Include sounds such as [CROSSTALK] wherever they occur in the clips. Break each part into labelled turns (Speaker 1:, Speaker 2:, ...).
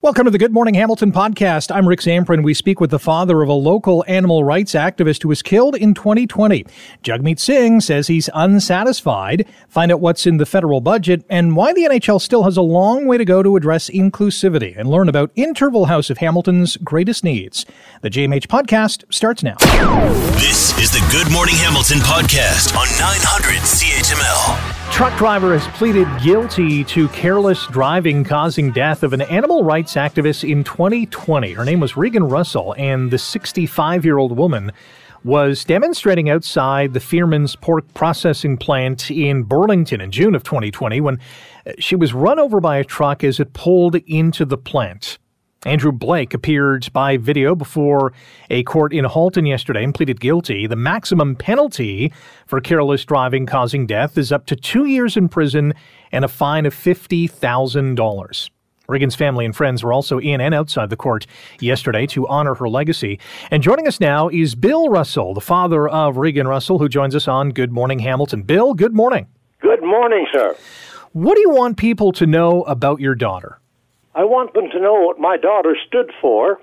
Speaker 1: Welcome to the Good Morning Hamilton podcast. I'm Rick Zamperin. We speak with the father of a local animal rights activist who was killed in 2020. Jagmeet Singh says he's unsatisfied. Find out what's in the federal budget and why the NHL still has a long way to go to address inclusivity and learn about Interval House of Hamilton's greatest needs. The GMH podcast starts now.
Speaker 2: This is the Good Morning Hamilton podcast on 900 CHML.
Speaker 1: Truck driver has pleaded guilty to careless driving causing death of an animal rights activist in 2020. Her name was Regan Russell, and the 65 year old woman was demonstrating outside the Fearman's pork processing plant in Burlington in June of 2020 when uh, she was run over by a truck as it pulled into the plant. Andrew Blake appeared by video before a court in Halton yesterday and pleaded guilty. The maximum penalty for careless driving causing death is up to two years in prison and a fine of $50,000. Regan's family and friends were also in and outside the court yesterday to honor her legacy. And joining us now is Bill Russell, the father of Regan Russell, who joins us on Good Morning Hamilton. Bill, good morning.
Speaker 3: Good morning, sir.
Speaker 1: What do you want people to know about your daughter?
Speaker 3: I want them to know what my daughter stood for,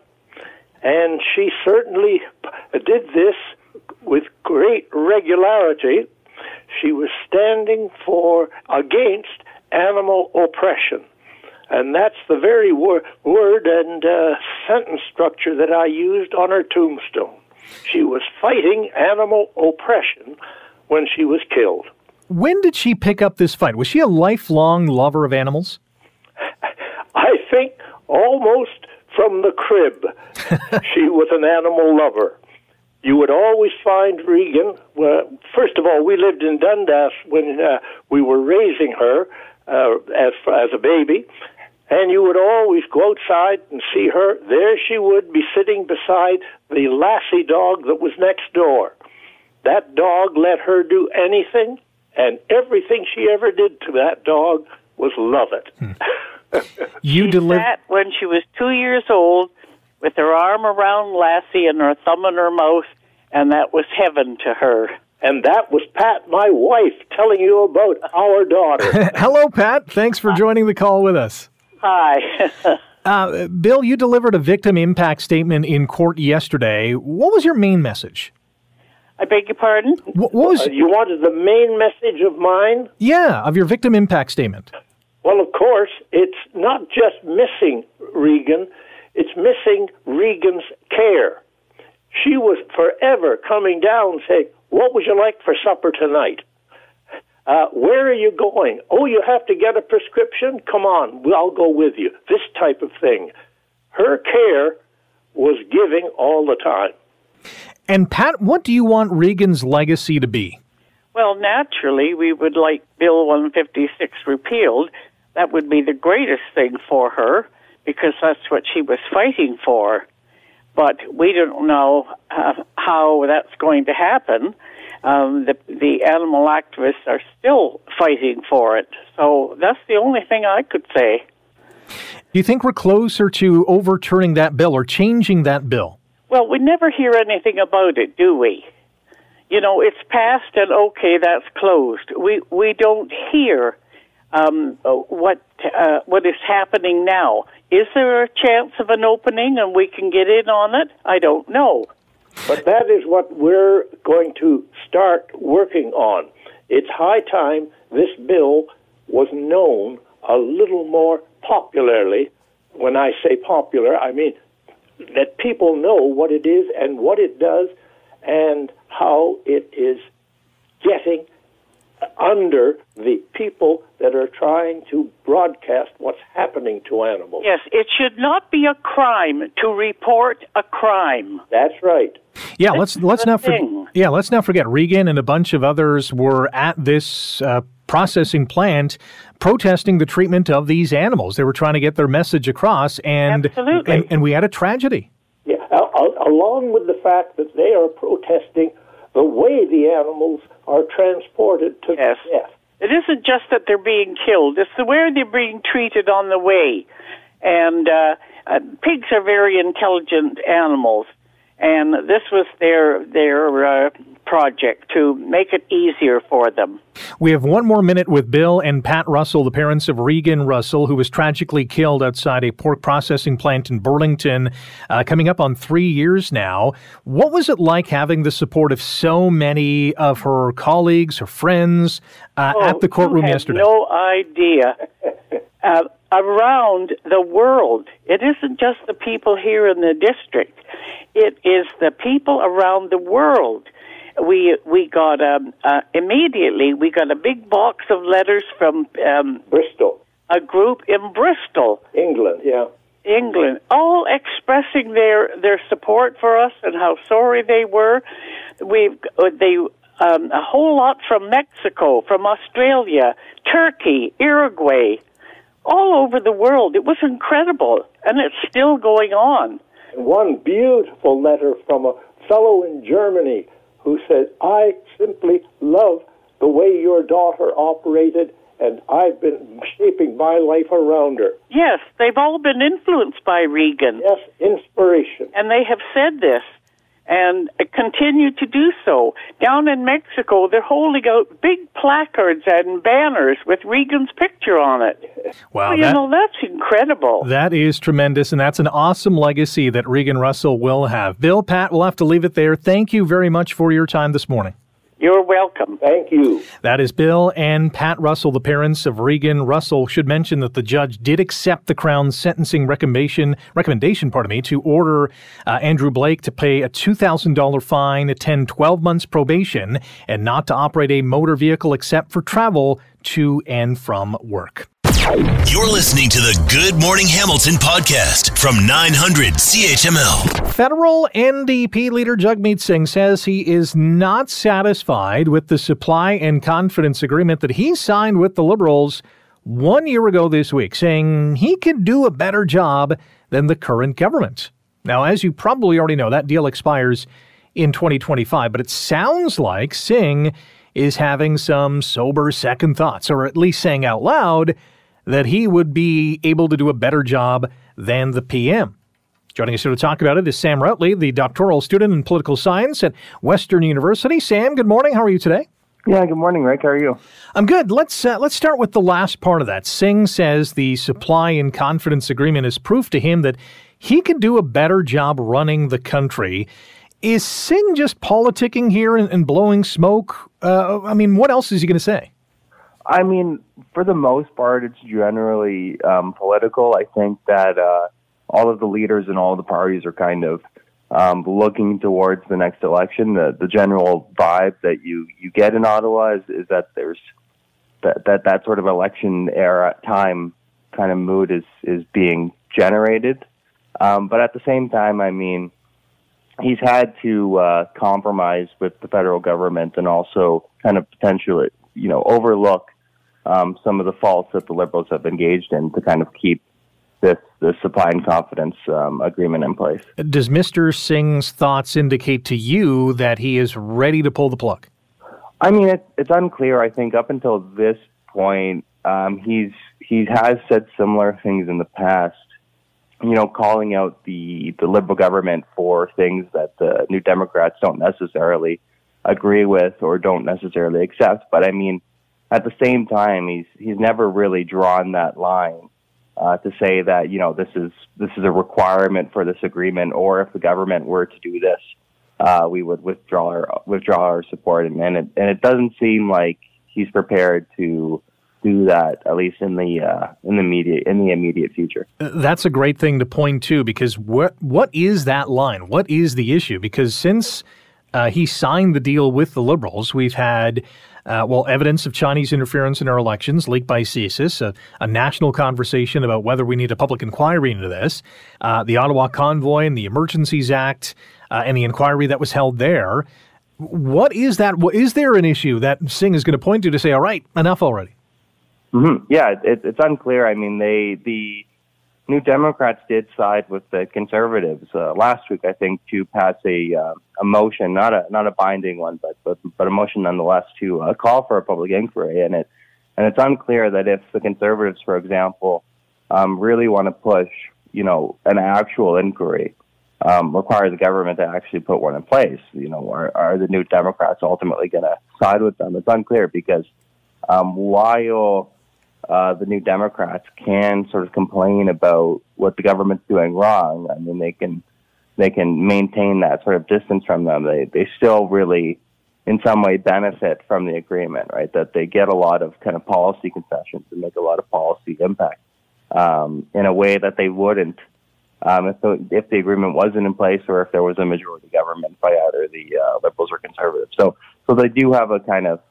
Speaker 3: and she certainly did this with great regularity. She was standing for against animal oppression. And that's the very wor- word and uh, sentence structure that I used on her tombstone. She was fighting animal oppression when she was killed.
Speaker 1: When did she pick up this fight? Was she a lifelong lover of animals?
Speaker 3: I think almost from the crib, [LAUGHS] she was an animal lover. You would always find Regan. Well, first of all, we lived in Dundas when uh, we were raising her uh, as as a baby, and you would always go outside and see her. There she would be sitting beside the Lassie dog that was next door. That dog let her do anything, and everything she ever did to that dog was love it.
Speaker 1: Hmm. [LAUGHS] [LAUGHS] you
Speaker 4: she
Speaker 1: delivered
Speaker 4: sat when she was two years old with her arm around Lassie and her thumb in her mouth, and that was heaven to her.
Speaker 3: And that was Pat, my wife, telling you about our daughter. [LAUGHS]
Speaker 1: Hello, Pat. Thanks for joining the call with us.
Speaker 4: Hi. [LAUGHS]
Speaker 1: Uh, Bill, you delivered a victim impact statement in court yesterday. What was your main message?
Speaker 4: I beg your pardon?
Speaker 1: What, what was?
Speaker 3: Uh, you wanted the main message of mine?
Speaker 1: yeah, of your victim impact statement.
Speaker 3: Well, of course, it's not just missing Regan, it's missing Regan's care. She was forever coming down saying, What would you like for supper tonight? Uh, where are you going? Oh, you have to get a prescription? Come on, I'll go with you. This type of thing. Her care was giving all the time.
Speaker 1: And Pat, what do you want Regan's legacy to be?
Speaker 4: Well, naturally, we would like Bill 156 repealed. That would be the greatest thing for her because that's what she was fighting for. But we don't know uh, how that's going to happen. Um, the the animal activists are still fighting for it. So that's the only thing I could say.
Speaker 1: Do you think we're closer to overturning that bill or changing that bill?
Speaker 4: Well, we never hear anything about it, do we? You know, it's passed and okay, that's closed. We we don't hear um, what uh, what is happening now. Is there a chance of an opening and we can get in on it? I don't know.
Speaker 3: But that is what we're going to start working on. It's high time this bill was known a little more popularly. When I say popular, I mean that people know what it is and what it does and how it is getting under the people that are trying to broadcast what's happening to animals.
Speaker 4: Yes, it should not be a crime to report a crime.
Speaker 3: That's right.
Speaker 1: Yeah, let's let's
Speaker 4: the
Speaker 1: not forget. Yeah, let's not forget. Regan and a bunch of others were at this uh, processing plant protesting the treatment of these animals. They were trying to get their message across, and
Speaker 4: Absolutely.
Speaker 1: and, and we had a tragedy.
Speaker 3: Yeah, al- al- along with the fact that they are protesting the way the animals are transported to
Speaker 4: Yes.
Speaker 3: death.
Speaker 4: It isn't just that they're being killed; it's the way they're being treated on the way. And uh, uh, pigs are very intelligent animals, and this was their their uh, project to make it easier for them.
Speaker 1: We have one more minute with Bill and Pat Russell, the parents of Regan Russell, who was tragically killed outside a pork processing plant in Burlington, uh, coming up on three years now. What was it like having the support of so many of her colleagues, her friends, uh,
Speaker 4: oh,
Speaker 1: at the courtroom yesterday?
Speaker 4: No idea. [LAUGHS] uh, around the world, it isn't just the people here in the district. It is the people around the world we we got um, uh, immediately we got a big box of letters from um,
Speaker 3: Bristol,
Speaker 4: a group in Bristol,
Speaker 3: England. Yeah,
Speaker 4: England, all expressing their their support for us and how sorry they were. We've uh, they um, a whole lot from Mexico, from Australia, Turkey, Uruguay, all over the world. It was incredible, and it's still going on.
Speaker 3: One beautiful letter from a fellow in Germany who said, I simply love the way your daughter operated, and I've been shaping my life around her.
Speaker 4: Yes, they've all been influenced by Regan.
Speaker 3: Yes, inspiration.
Speaker 4: And they have said this and continue to do so. Down in Mexico, they're holding out big placards and banners with Regan's picture on it.
Speaker 1: Wow,
Speaker 4: well, you
Speaker 1: that,
Speaker 4: know that's incredible.
Speaker 1: That is tremendous, and that's an awesome legacy that Regan Russell will have. Bill, Pat, we'll have to leave it there. Thank you very much for your time this morning.
Speaker 4: You're welcome.
Speaker 3: Thank you.
Speaker 1: That is Bill and Pat Russell, the parents of Regan Russell. Should mention that the judge did accept the Crown's sentencing recommendation, recommendation, pardon me, to order uh, Andrew Blake to pay a $2,000 fine, attend 12 months probation, and not to operate a motor vehicle except for travel to and from work.
Speaker 2: You're listening to the Good Morning Hamilton podcast from 900 CHML.
Speaker 1: Federal NDP leader Jagmeet Singh says he is not satisfied with the supply and confidence agreement that he signed with the Liberals one year ago this week, saying he could do a better job than the current government. Now, as you probably already know, that deal expires in 2025, but it sounds like Singh is having some sober second thoughts, or at least saying out loud that he would be able to do a better job than the PM. Joining us here to talk about it is Sam Routley, the doctoral student in political science at Western University. Sam, good morning. How are you today?
Speaker 5: Yeah, good morning, Rick. How are you?
Speaker 1: I'm good. Let's uh, let's start with the last part of that. Singh says the supply and confidence agreement is proof to him that he could do a better job running the country. Is Singh just politicking here and, and blowing smoke? Uh, I mean, what else is he going to say?
Speaker 5: I mean, for the most part, it's generally um, political. I think that uh, all of the leaders and all the parties are kind of um, looking towards the next election. The, the general vibe that you, you get in Ottawa is, is that there's that, that that sort of election era time kind of mood is is being generated. Um, but at the same time, I mean, he's had to uh, compromise with the federal government and also kind of potentially, you know, overlook um, some of the faults that the Liberals have engaged in to kind of keep this, this supply and confidence um, agreement in place.
Speaker 1: Does Mr. Singh's thoughts indicate to you that he is ready to pull the plug?
Speaker 5: I mean, it, it's unclear. I think up until this point, um, he's he has said similar things in the past. You know, calling out the the liberal government for things that the New Democrats don't necessarily agree with or don't necessarily accept. But I mean, at the same time, he's he's never really drawn that line uh, to say that you know this is this is a requirement for this agreement, or if the government were to do this, uh, we would withdraw our withdraw our support. And and it, and it doesn't seem like he's prepared to do that at least in the uh, in the immediate in the immediate future.
Speaker 1: That's a great thing to point to because what what is that line? What is the issue? Because since uh, he signed the deal with the Liberals, we've had uh, well, evidence of Chinese interference in our elections leaked by CSIS, a, a, national conversation about whether we need a public inquiry into this, uh, the Ottawa Convoy and the Emergencies Act, uh, and the inquiry that was held there. What is that? Is there an issue that Singh is going to point to to say, all right, enough already?
Speaker 5: Mm-hmm. Yeah, it, it's unclear. I mean, they the New Democrats did side with the conservatives uh, last week, I think, to pass a uh, a motion, not a not a binding one, but but, but a motion nonetheless to uh, call for a public inquiry. And it and it's unclear that if the conservatives, for example, um, really want to push, you know, an actual inquiry, um, require the government to actually put one in place. You know, are, are the New Democrats ultimately going to side with them? It's unclear because um, while uh, the New Democrats can sort of complain about what the government's doing wrong, I mean, they can they can maintain that sort of distance from them. They they still really, in some way, benefit from the agreement, right? That they get a lot of kind of policy concessions and make a lot of policy impact um, in a way that they wouldn't um, if the if the agreement wasn't in place or if there was a majority government by either the uh, liberals or conservatives. So so they do have a kind of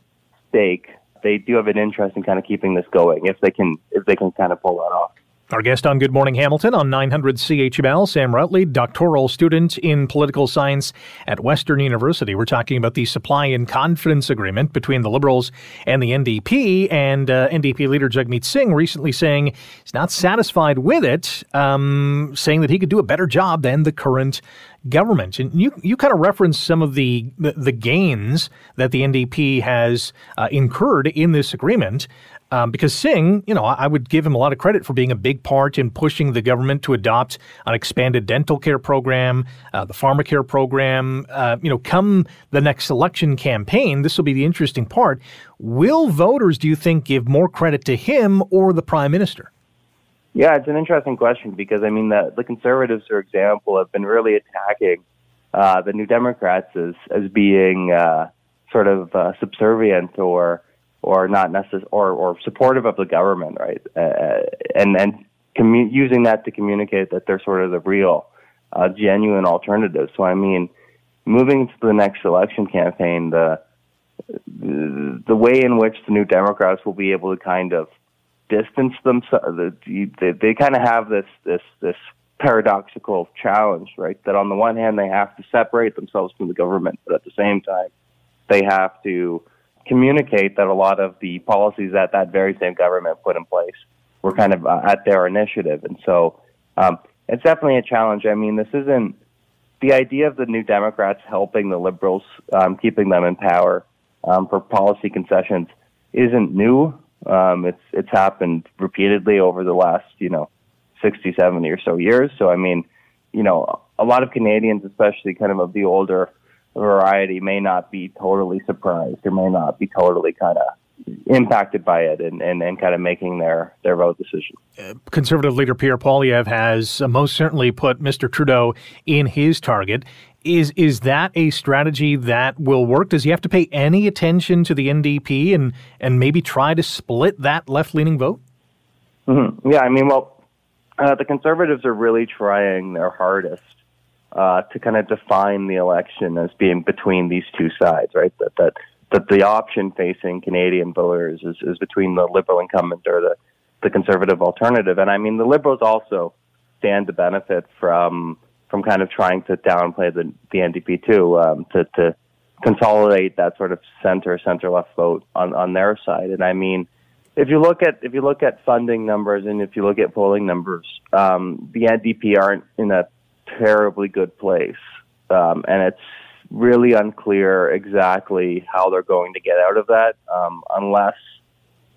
Speaker 5: stake. They do have an interest in kind of keeping this going if they can if they can kind of pull that off.
Speaker 1: Our guest on Good Morning Hamilton on 900 CHML, Sam Routley, doctoral student in political science at Western University. We're talking about the supply and confidence agreement between the Liberals and the NDP, and uh, NDP leader Jagmeet Singh recently saying he's not satisfied with it, um, saying that he could do a better job than the current government. And you, you kind of referenced some of the, the, the gains that the NDP has uh, incurred in this agreement. Um, because Singh, you know, I would give him a lot of credit for being a big part in pushing the government to adopt an expanded dental care program, uh, the pharmacare program. Uh, you know, come the next election campaign, this will be the interesting part. Will voters, do you think, give more credit to him or the prime minister?
Speaker 5: Yeah, it's an interesting question because I mean the the conservatives, for example, have been really attacking uh, the New Democrats as as being uh, sort of uh, subservient or or not necessarily or, or supportive of the government, right? Uh, and and commu- using that to communicate that they're sort of the real, uh, genuine alternative. So I mean, moving to the next election campaign, the the way in which the New Democrats will be able to kind of distance themselves, they, they kind of have this this this paradoxical challenge, right? That on the one hand they have to separate themselves from the government, but at the same time they have to communicate that a lot of the policies that that very same government put in place were kind of uh, at their initiative. And so um, it's definitely a challenge. I mean, this isn't the idea of the New Democrats helping the Liberals, um, keeping them in power um, for policy concessions isn't new. Um, it's it's happened repeatedly over the last you know 60, 70 or so years. So I mean, you know, a lot of Canadians, especially kind of of the older variety may not be totally surprised or may not be totally kind of impacted by it and, and, and kind of making their, their vote decision.
Speaker 1: Uh, Conservative leader Pierre Poilievre has uh, most certainly put Mr. Trudeau in his target. Is is that a strategy that will work? Does he have to pay any attention to the NDP and, and maybe try to split that left leaning vote?
Speaker 5: Mm-hmm. Yeah, I mean, well, uh, the Conservatives are really trying their hardest uh, to kind of define the election as being between these two sides, right? That that that the option facing Canadian voters is, is between the Liberal incumbent or the the Conservative alternative. And I mean, the Liberals also stand to benefit from from kind of trying to downplay the the NDP too, um, to to consolidate that sort of center center left vote on on their side. And I mean, if you look at if you look at funding numbers and if you look at polling numbers, um, the NDP aren't in a terribly good place, um, and it's really unclear exactly how they're going to get out of that um, unless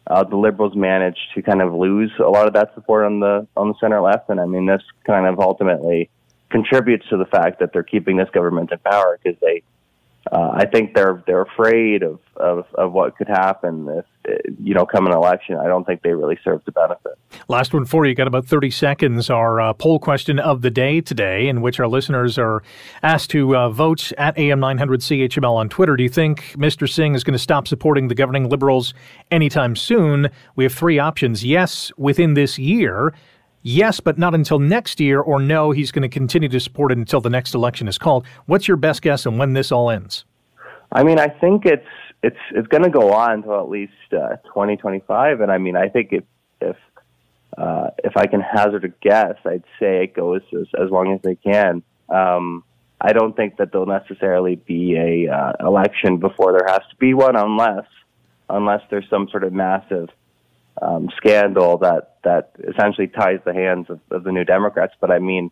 Speaker 5: uh, the Liberals manage to kind of lose a lot of that support on the on the center left. And I mean, this kind of ultimately contributes to the fact that they're keeping this government in power because they uh, I think they're they're afraid of, of, of what could happen if you know come an election. I don't think they really serve the benefit.
Speaker 1: Last one for you. Got about thirty seconds. Our uh, poll question of the day today, in which our listeners are asked to uh, vote at AM nine hundred CHML on Twitter. Do you think Mr. Singh is going to stop supporting the governing Liberals anytime soon? We have three options: yes, within this year. Yes, but not until next year, or no, he's going to continue to support it until the next election is called. What's your best guess on when this all ends?
Speaker 5: I mean, I think it's it's it's going to go on until at least uh, 2025, and I mean, I think if if uh, if I can hazard a guess, I'd say it goes as, as long as they can. Um, I don't think that there'll necessarily be a uh, election before there has to be one, unless unless there's some sort of massive um, scandal that that essentially ties the hands of, of the New Democrats. But I mean,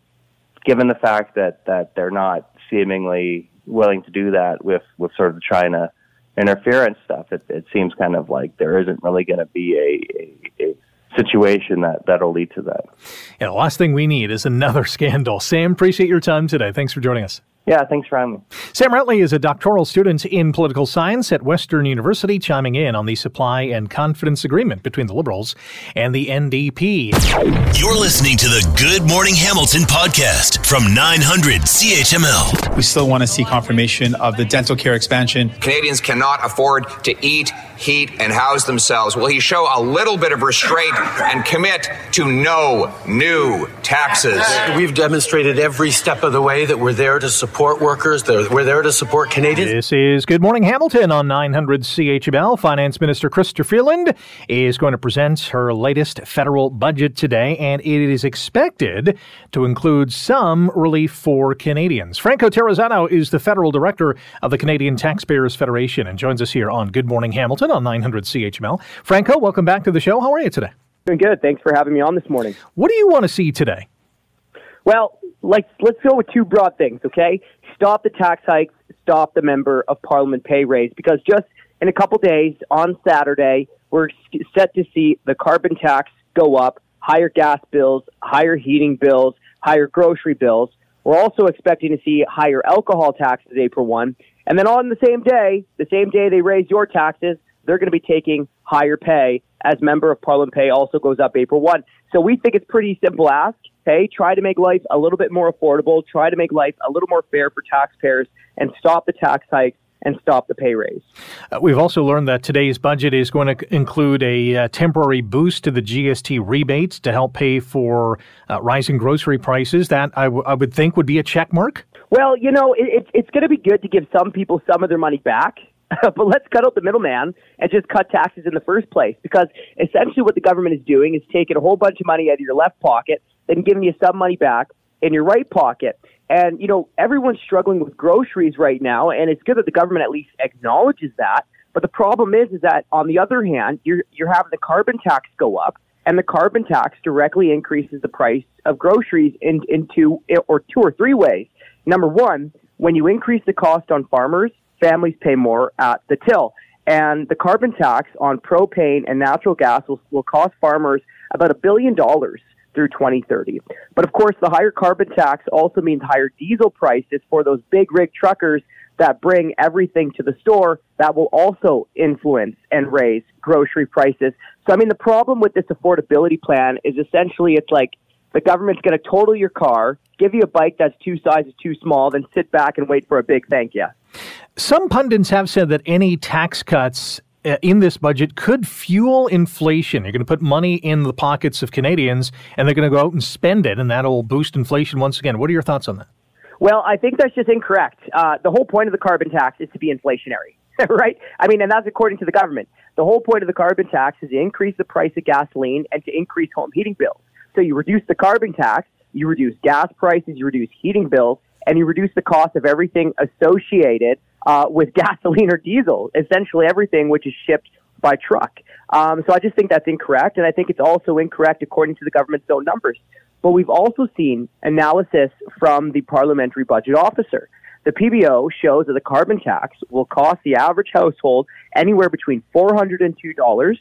Speaker 5: given the fact that that they're not seemingly willing to do that with with sort of the China interference stuff, it, it seems kind of like there isn't really going to be a, a, a situation that that'll lead to that.
Speaker 1: Yeah, the last thing we need is another [LAUGHS] scandal. Sam, appreciate your time today. Thanks for joining us.
Speaker 5: Yeah, thanks for having me.
Speaker 1: Sam Routley is a doctoral student in political science at Western University, chiming in on the supply and confidence agreement between the Liberals and the NDP.
Speaker 2: You're listening to the Good Morning Hamilton podcast from 900 CHML.
Speaker 6: We still want to see confirmation of the dental care expansion.
Speaker 7: Canadians cannot afford to eat, heat, and house themselves. Will he show a little bit of restraint and commit to no new taxes?
Speaker 8: We've demonstrated every step of the way that we're there to support support workers. They're, we're there to support Canadians.
Speaker 1: This is Good Morning Hamilton on 900 CHML. Finance Minister Chrystia Freeland is going to present her latest federal budget today, and it is expected to include some relief for Canadians. Franco Terrazzano is the federal director of the Canadian Taxpayers Federation and joins us here on Good Morning Hamilton on 900 CHML. Franco, welcome back to the show. How are you today?
Speaker 9: Doing good. Thanks for having me on this morning.
Speaker 1: What do you want to see today?
Speaker 9: Well, like let's go with two broad things, okay? Stop the tax hikes, stop the member of parliament pay raise, because just in a couple days on Saturday, we're set to see the carbon tax go up, higher gas bills, higher heating bills, higher grocery bills. We're also expecting to see higher alcohol taxes April 1. And then on the same day, the same day they raise your taxes, they're going to be taking higher pay as member of parliament pay also goes up April 1. So we think it's pretty simple ask Hey, try to make life a little bit more affordable, try to make life a little more fair for taxpayers, and stop the tax hikes and stop the pay raise.
Speaker 1: Uh, we've also learned that today's budget is going to include a uh, temporary boost to the GST rebates to help pay for uh, rising grocery prices. That I, w- I would think would be a check mark.
Speaker 9: Well, you know, it, it, it's going to be good to give some people some of their money back. [LAUGHS] but let's cut out the middleman and just cut taxes in the first place. Because essentially, what the government is doing is taking a whole bunch of money out of your left pocket then giving you some money back in your right pocket. And, you know, everyone's struggling with groceries right now, and it's good that the government at least acknowledges that. But the problem is, is that on the other hand, you're, you're having the carbon tax go up, and the carbon tax directly increases the price of groceries in, in two or two or three ways. Number one, when you increase the cost on farmers, families pay more at the till. And the carbon tax on propane and natural gas will, will cost farmers about a billion dollars through 2030. But of course, the higher carbon tax also means higher diesel prices for those big rig truckers that bring everything to the store that will also influence and raise grocery prices. So, I mean, the problem with this affordability plan is essentially it's like the government's going to total your car, give you a bike that's two sizes too small, then sit back and wait for a big thank you.
Speaker 1: Some pundits have said that any tax cuts uh, in this budget could fuel inflation. You're going to put money in the pockets of Canadians, and they're going to go out and spend it, and that'll boost inflation once again. What are your thoughts on that?
Speaker 9: Well, I think that's just incorrect. Uh, the whole point of the carbon tax is to be inflationary, [LAUGHS] right? I mean, and that's according to the government. The whole point of the carbon tax is to increase the price of gasoline and to increase home heating bills. So you reduce the carbon tax, you reduce gas prices, you reduce heating bills, and you reduce the cost of everything associated uh, with [LAUGHS] gasoline or diesel, essentially everything which is shipped by truck. Um, so I just think that's incorrect, and I think it's also incorrect according to the government's own numbers. But we've also seen analysis from the parliamentary budget officer. The PBO shows that the carbon tax will cost the average household anywhere between $402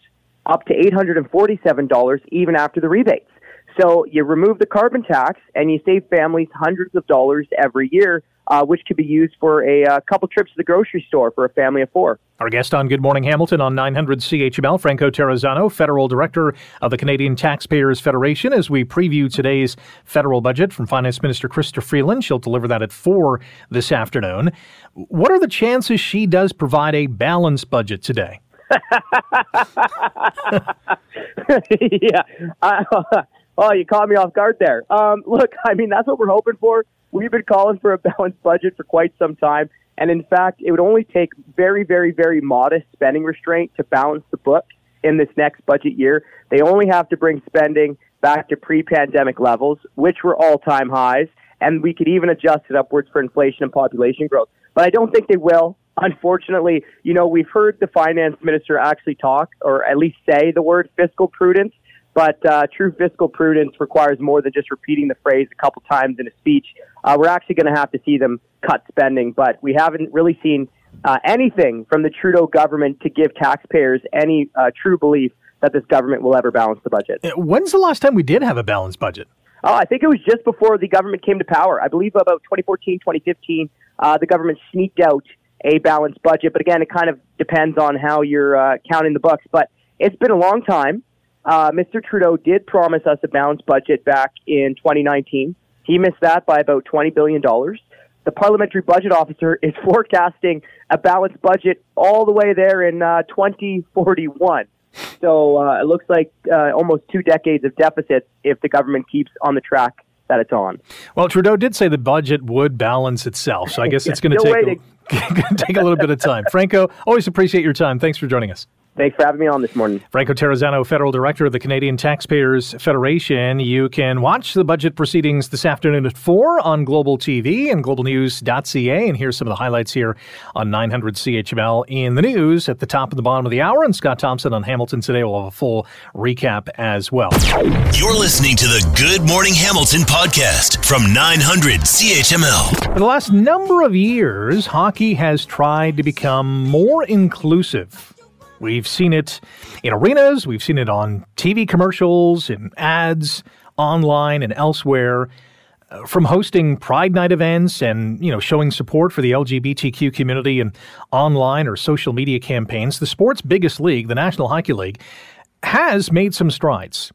Speaker 9: up to $847 even after the rebates. So you remove the carbon tax and you save families hundreds of dollars every year, uh, which could be used for a, uh, couple trips to the grocery store for a family of four.
Speaker 1: Our guest on Good Morning Hamilton on 900 CHML, Franco Terrazzano, Federal Director of the Canadian Taxpayers Federation, as we preview today's federal budget from Finance Minister Chrystia Freeland. She'll deliver that at 4 this afternoon. What are the chances she does provide a balanced budget today? [LAUGHS]
Speaker 9: yeah. Oh, [LAUGHS] you caught me off guard there. Um, look, I mean, that's what we're hoping for. We've been calling for a [LAUGHS] balanced budget for quite some time. And in fact, it would only take very, very, very modest spending restraint to balance the book in this next budget year. They only have to bring spending back to pre pandemic levels, which were all time highs. And we could even adjust it upwards for inflation and population growth. But I don't think they will. Unfortunately, you know, we've heard the finance minister actually talk or at least say the word fiscal prudence. But uh, true fiscal prudence requires more than just repeating the phrase a couple times in a speech. Uh, we're actually going to have to see them cut spending, but we haven't really seen uh, anything from the Trudeau government to give taxpayers any uh, true belief that this government will ever balance the budget.
Speaker 1: Uh, when's the last time we did have a balanced budget?
Speaker 9: Oh, I think it was just before the government came to power. I believe about 2014, 2015, uh, the government sneaked out a balanced budget. But again, it kind of depends on how you're uh, counting the books. But it's been a long time. Uh, Mr. Trudeau did promise us a balanced budget back in 2019. He missed that by about $20 billion. The parliamentary budget officer [LAUGHS] is forecasting a balanced budget all the way there in uh, 2041. So uh, it looks like uh, almost two decades of deficits if the government keeps on the track that it's on.
Speaker 1: Well, Trudeau did say the budget would balance itself, so I guess it's [LAUGHS] going to take [LAUGHS] take a little bit of time. Franco, always appreciate your time. Thanks for joining us.
Speaker 9: Thanks for having me on this morning.
Speaker 1: Franco Terrazzano, Federal Director of the Canadian Taxpayers Federation. You can watch the budget proceedings this afternoon at 4 on Global TV and globalnews.ca. And here's some of the highlights here on 900 CHML in the news at the top and the bottom of the hour. And Scott Thompson on Hamilton today will have a full recap as well.
Speaker 2: You're listening to the Good Morning Hamilton podcast from 900 CHML.
Speaker 1: For the last number of years, hockey has tried to become more inclusive We've seen it in arenas, we've seen it on TV commercials, in ads, online, and elsewhere. Uh, from hosting Pride Night events and you know showing support for the LGBTQ community and online or social media campaigns, the sport's biggest league, the National Hockey League, has made some strides.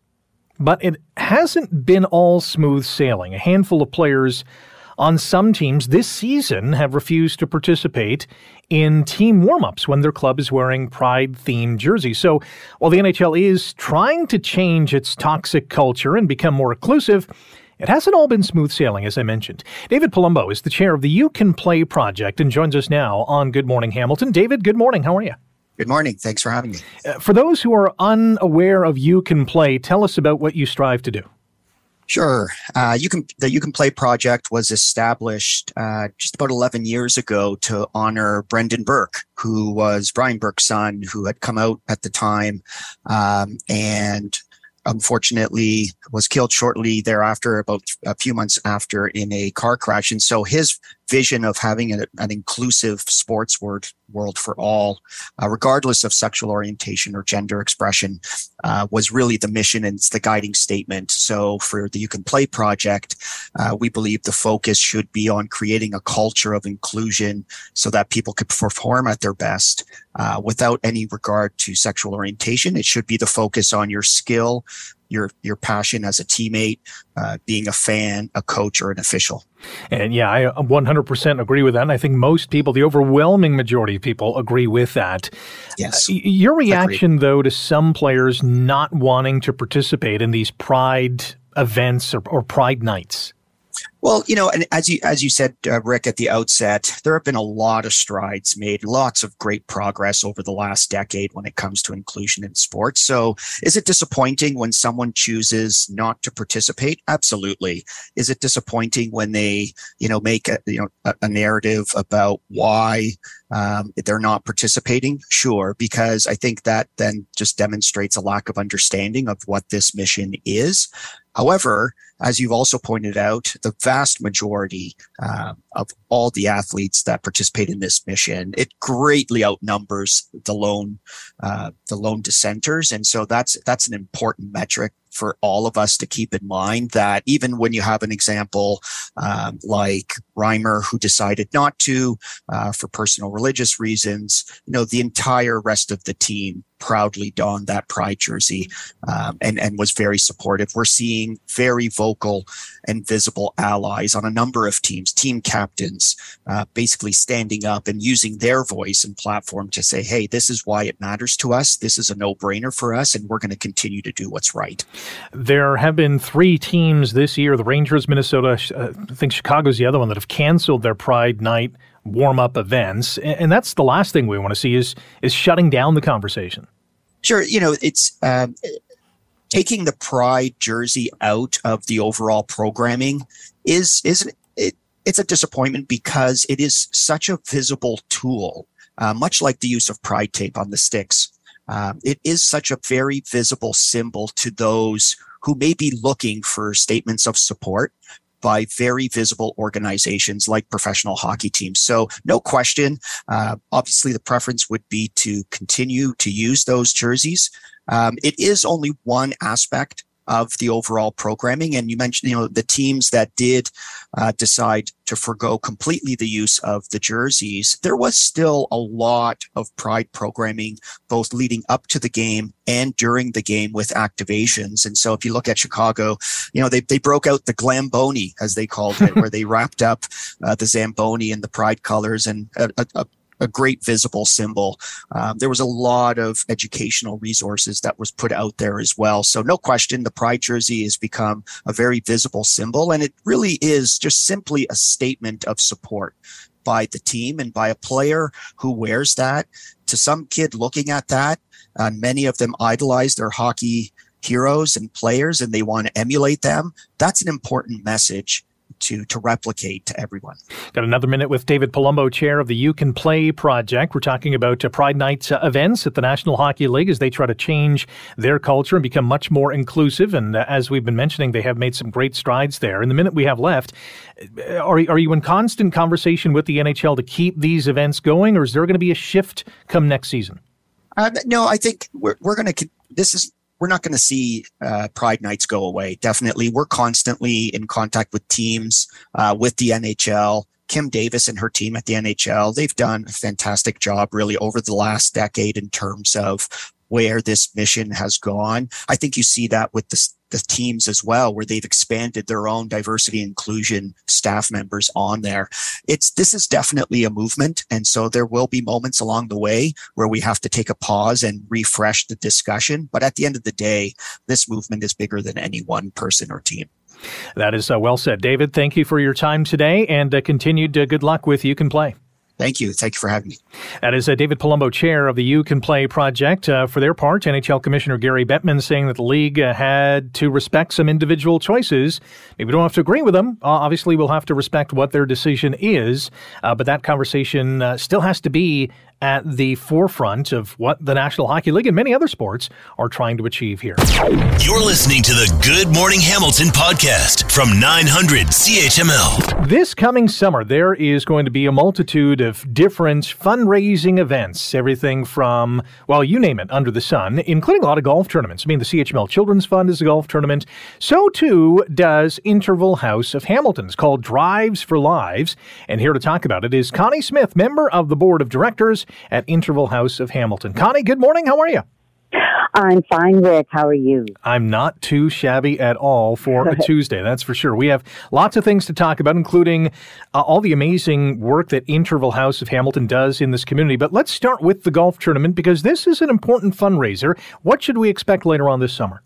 Speaker 1: But it hasn't been all smooth sailing. A handful of players on some teams this season have refused to participate in team warm-ups when their club is wearing pride-themed jerseys. So, while the NHL is trying to change its toxic culture and become more inclusive, it hasn't all been smooth sailing, as I mentioned. David Palumbo is the chair of the You Can Play project and joins us now on Good Morning Hamilton. David, good morning. How are you?
Speaker 10: Good morning. Thanks for having me.
Speaker 1: Uh, for those who are unaware of You Can Play, tell us about what you strive to do.
Speaker 10: Sure. Uh, you can the You Can Play project was established uh, just about 11 years ago to honor Brendan Burke, who was Brian Burke's son, who had come out at the time, um, and unfortunately was killed shortly thereafter, about a few months after, in a car crash. And so his vision of having a, an inclusive sports world, world for all, uh, regardless of sexual orientation or gender expression, uh, was really the mission and it's the guiding statement. So for the You Can Play project, uh, we believe the focus should be on creating a culture of inclusion so that people could perform at their best uh, without any regard to sexual orientation. It should be the focus on your skill, your your passion as a teammate, uh, being a fan, a coach, or an official.
Speaker 1: And yeah, I 100% agree with that. And I think most people, the overwhelming majority of people, agree with that.
Speaker 10: Yes.
Speaker 1: Uh, your reaction, Agreed. though, to some players not wanting to participate in these pride events or, or pride nights?
Speaker 10: Well, you know, and as you as you said, uh, Rick, at the outset, there have been a lot of strides made, lots of great progress over the last decade when it comes to inclusion in sports. So, is it disappointing when someone chooses not to participate? Absolutely. Is it disappointing when they, you know, make a you know a, a narrative about why um, they're not participating? Sure, because I think that then just demonstrates a lack of understanding of what this mission is. However, as you've also pointed out, the vast majority uh, of all the athletes that participate in this mission, it greatly outnumbers the lone uh, the lone dissenters, and so that's that's an important metric for all of us to keep in mind that even when you have an example um, like Reimer, who decided not to uh, for personal religious reasons, you know, the entire rest of the team proudly donned that pride jersey um, and and was very supportive. We're seeing very vocal and visible allies on a number of teams, team captains, uh, basically standing up and using their voice and platform to say, "Hey, this is why it matters to us. This is a no-brainer for us, and we're going to continue to do what's right."
Speaker 1: There have been three teams this year: the Rangers, Minnesota, uh, I think Chicago's the other one that have canceled their Pride Night warm up events, and that's the last thing we want to see is is shutting down the conversation.
Speaker 10: Sure, you know it's. Um, taking the pride jersey out of the overall programming is is it, it's a disappointment because it is such a visible tool, uh, much like the use of pride tape on the sticks. Um, it is such a very visible symbol to those who may be looking for statements of support by very visible organizations like professional hockey teams. So, no question. Uh, obviously, the preference would be to continue to use those jerseys. Um, it is only one aspect of the overall programming. And you mentioned, you know, the teams that did uh, decide to forego completely the use of the jerseys, there was still a lot of pride programming, both leading up to the game and during the game with activations. And so if you look at Chicago, you know, they, they broke out the Glamboni, as they called it, [LAUGHS] where they wrapped up uh, the Zamboni in the pride colors and a, a, a great visible symbol. Um, there was a lot of educational resources that was put out there as well. So no question, the pride jersey has become a very visible symbol, and it really is just simply a statement of support by the team and by a player who wears that. To some kid looking at that, uh, many of them idolize their hockey heroes and players and they want to emulate them. That's an important message to to replicate to everyone.
Speaker 1: Got another minute with David Palumbo, chair of the You Can Play project. We're talking about uh, Pride Night uh, events at the National Hockey League as they try to change their culture and become much more inclusive. And uh, as we've been mentioning, they have made some great strides there. In the minute we have left, uh, are are you in constant conversation with the NHL to keep these events going, or is there going to be a shift come next season?
Speaker 10: Uh, no, I think we're we're going to. This is we're not going to see uh, Pride nights go away. Definitely, we're constantly in contact with teams, uh, with the NHL. Kim Davis and her team at the NHL, they've done a fantastic job really over the last decade in terms of where this mission has gone. I think you see that with the, the teams as well, where they've expanded their own diversity inclusion staff members on there. It's, this is definitely a movement. And so there will be moments along the way where we have to take a pause and refresh the discussion. But at the end of the day, this movement is bigger than any one person or team.
Speaker 1: That is uh, well said. David, thank you for your time today and uh, continued uh, good luck with You Can Play.
Speaker 10: Thank you. Thank you for having me.
Speaker 1: That is uh, David Palumbo, chair of the You Can Play project. Uh, for their part, NHL Commissioner Gary Bettman saying that the league uh, had to respect some individual choices. Maybe we don't have to agree with them. Uh, obviously, we'll have to respect what their decision is. Uh, but that conversation uh, still has to be at the forefront of what the National Hockey League and many other sports are trying to achieve here.
Speaker 2: You're listening to the Good Morning Hamilton podcast from 900 CHML.
Speaker 1: This coming summer, there is going to be a multitude of different fundraising events. Everything from, well, you name it, under the sun, including a lot of golf tournaments. I mean, the CHML Children's Fund is a golf tournament. So too does Interval House of Hamilton. It's called Drives for Lives. And here to talk about it is Connie Smith, member of the board of directors at Interval House of Hamilton. Connie, good morning. How are you?
Speaker 11: I'm fine, Rick. How are you?
Speaker 1: I'm not too shabby at all for a [LAUGHS] Tuesday, that's for sure. We have lots of things to talk about, including uh, all the amazing work that Interval House of Hamilton does in this community. But let's start with the golf tournament because this is an important fundraiser. What should we expect later on this summer?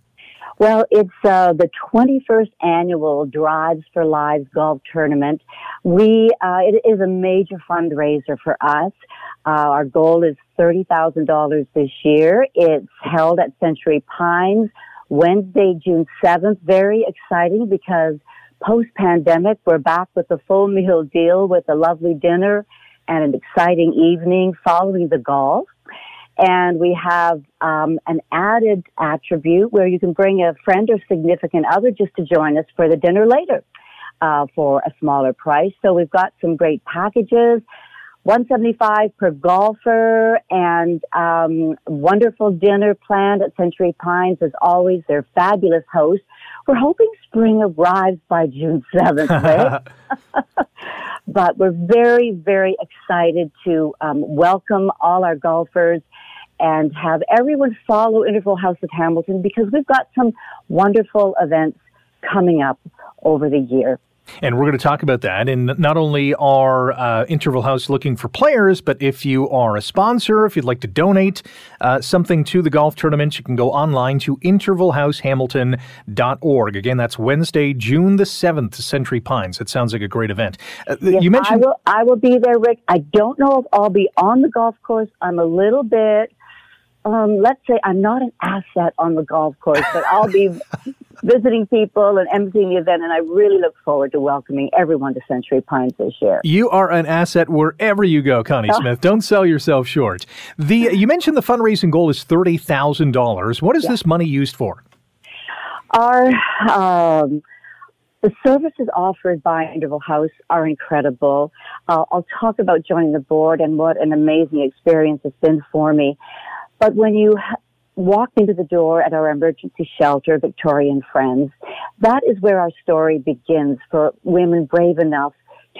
Speaker 11: Well, it's uh, the 21st annual Drives for Lives golf tournament. We uh, it is a major fundraiser for us. Uh, our goal is $30,000 this year. It's held at Century Pines Wednesday, June 7th. Very exciting because post pandemic, we're back with a full meal deal with a lovely dinner and an exciting evening following the golf. And we have um, an added attribute where you can bring a friend or significant other just to join us for the dinner later uh, for a smaller price. So we've got some great packages. 175 per golfer and um, wonderful dinner planned at Century Pines as always. They're fabulous hosts. We're hoping spring arrives by June 7th, [LAUGHS] right? [LAUGHS] but we're very, very excited to um, welcome all our golfers and have everyone follow Interval House of Hamilton because we've got some wonderful events coming up over the year.
Speaker 1: And we're going to talk about that. And not only are uh, Interval House looking for players, but if you are a sponsor, if you'd like to donate uh, something to the golf tournament, you can go online to intervalhousehamilton.org. Again, that's Wednesday, June the 7th, Century Pines. It sounds like a great event.
Speaker 11: Uh, yes, you mentioned. I will, I will be there, Rick. I don't know if I'll be on the golf course. I'm a little bit um, let's say I'm not an asset on the golf course, but I'll be [LAUGHS] visiting people and emceeing the event, and I really look forward to welcoming everyone to Century Pines this year.
Speaker 1: You are an asset wherever you go, Connie Smith. Don't sell yourself short. The [LAUGHS] you mentioned the fundraising goal is thirty thousand dollars. What is yeah. this money used for?
Speaker 11: Our um, the services offered by Interval House are incredible. Uh, I'll talk about joining the board and what an amazing experience it's been for me. But when you walk into the door at our emergency shelter, Victorian Friends, that is where our story begins for women brave enough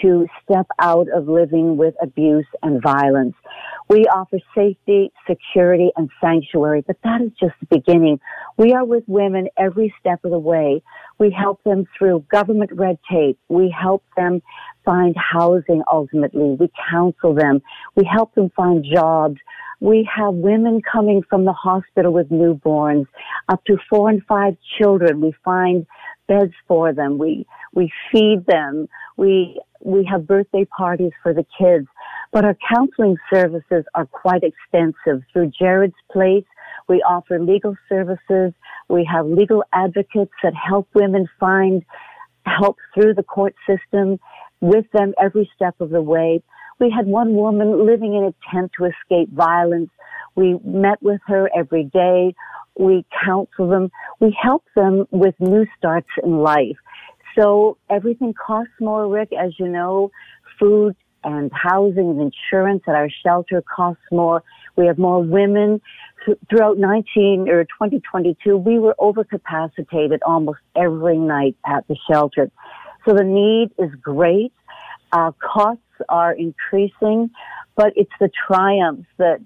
Speaker 11: to step out of living with abuse and violence. We offer safety, security, and sanctuary, but that is just the beginning. We are with women every step of the way. We help them through government red tape. We help them find housing ultimately. We counsel them. We help them find jobs. We have women coming from the hospital with newborns, up to four and five children. We find beds for them. We, we feed them. We, we have birthday parties for the kids. But our counseling services are quite extensive. Through Jared's Place, we offer legal services. We have legal advocates that help women find help through the court system with them every step of the way. We had one woman living in a tent to escape violence. We met with her every day. We counsel them. We help them with new starts in life. So everything costs more, Rick, as you know. Food and housing and insurance at our shelter costs more. We have more women. Throughout 19 or 2022, we were overcapacitated almost every night at the shelter. So the need is great. Uh, costs are increasing, but it's the triumphs that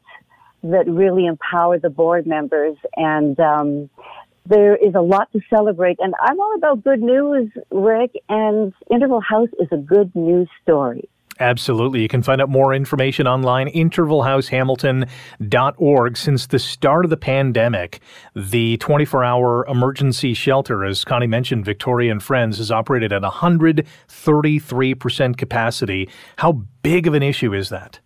Speaker 11: that really empower the board members and um, there is a lot to celebrate. And I'm all about good news, Rick, and Interval House is a good news story.
Speaker 1: Absolutely. You can find out more information online, intervalhousehamilton.org. Since the start of the pandemic, the 24 hour emergency shelter, as Connie mentioned, Victorian Friends, has operated at 133% capacity. How big of an issue is that?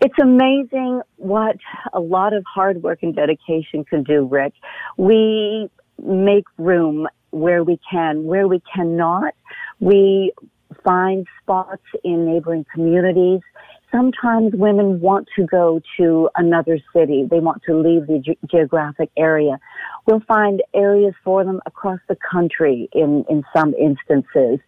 Speaker 11: It's amazing what a lot of hard work and dedication can do, Rick. We make room where we can. Where we cannot, we find spots in neighboring communities. Sometimes women want to go to another city. They want to leave the ge- geographic area. We'll find areas for them across the country in, in some instances.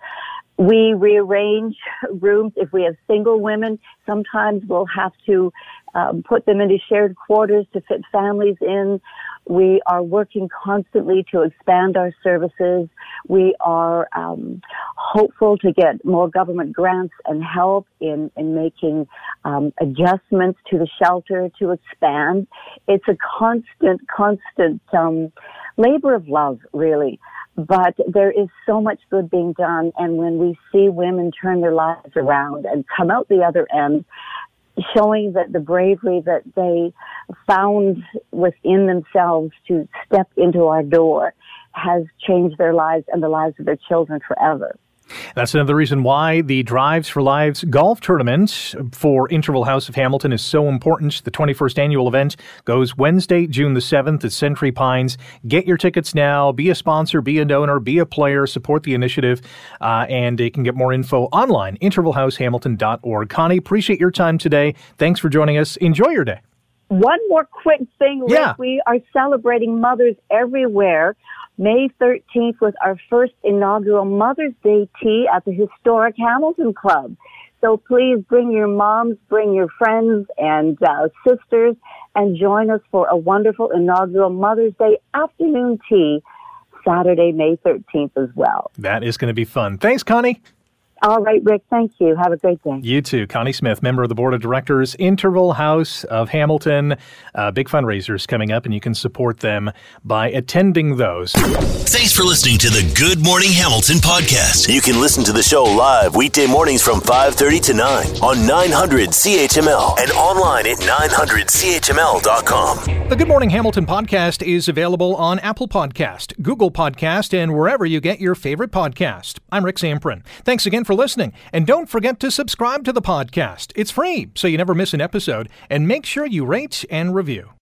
Speaker 11: We rearrange rooms if we have single women. Sometimes we'll have to um, put them into shared quarters to fit families in. We are working constantly to expand our services. We are um, hopeful to get more government grants and help in, in making um, adjustments to the shelter to expand. It's a constant, constant um, labor of love, really. But there is so much good being done, and when we see women turn their lives around and come out the other end, showing that the bravery that they found within themselves to step into our door has changed their lives and the lives of their children forever.
Speaker 1: That's another reason why the Drives for Lives golf tournament for Interval House of Hamilton is so important. The 21st annual event goes Wednesday, June the 7th at Century Pines. Get your tickets now. Be a sponsor, be a donor, be a player, support the initiative, uh, and you can get more info online, intervalhousehamilton.org. Connie, appreciate your time today. Thanks for joining us. Enjoy your day.
Speaker 11: One more quick thing, Rick.
Speaker 1: Yeah.
Speaker 11: We are celebrating mothers everywhere. May 13th was our first inaugural Mother's Day tea at the historic Hamilton Club. So please bring your moms, bring your friends and uh, sisters, and join us for a wonderful inaugural Mother's Day afternoon tea Saturday, May 13th as well.
Speaker 1: That is going to be fun. Thanks, Connie.
Speaker 11: All right, Rick. Thank you. Have a great day.
Speaker 1: You too. Connie Smith, member of the board of directors, Interval House of Hamilton. Uh, big fundraisers coming up, and you can support them by attending those.
Speaker 2: Thanks for listening to the Good Morning Hamilton podcast. You can listen to the show live weekday mornings from 5:30 to 9 on 900 CHML and online at 900CHML.com.
Speaker 1: The Good Morning Hamilton podcast is available on Apple Podcast, Google Podcast, and wherever you get your favorite podcast. I'm Rick Zamperin. Thanks again for listening. And don't forget to subscribe to the podcast. It's free, so you never miss an episode. And make sure you rate and review.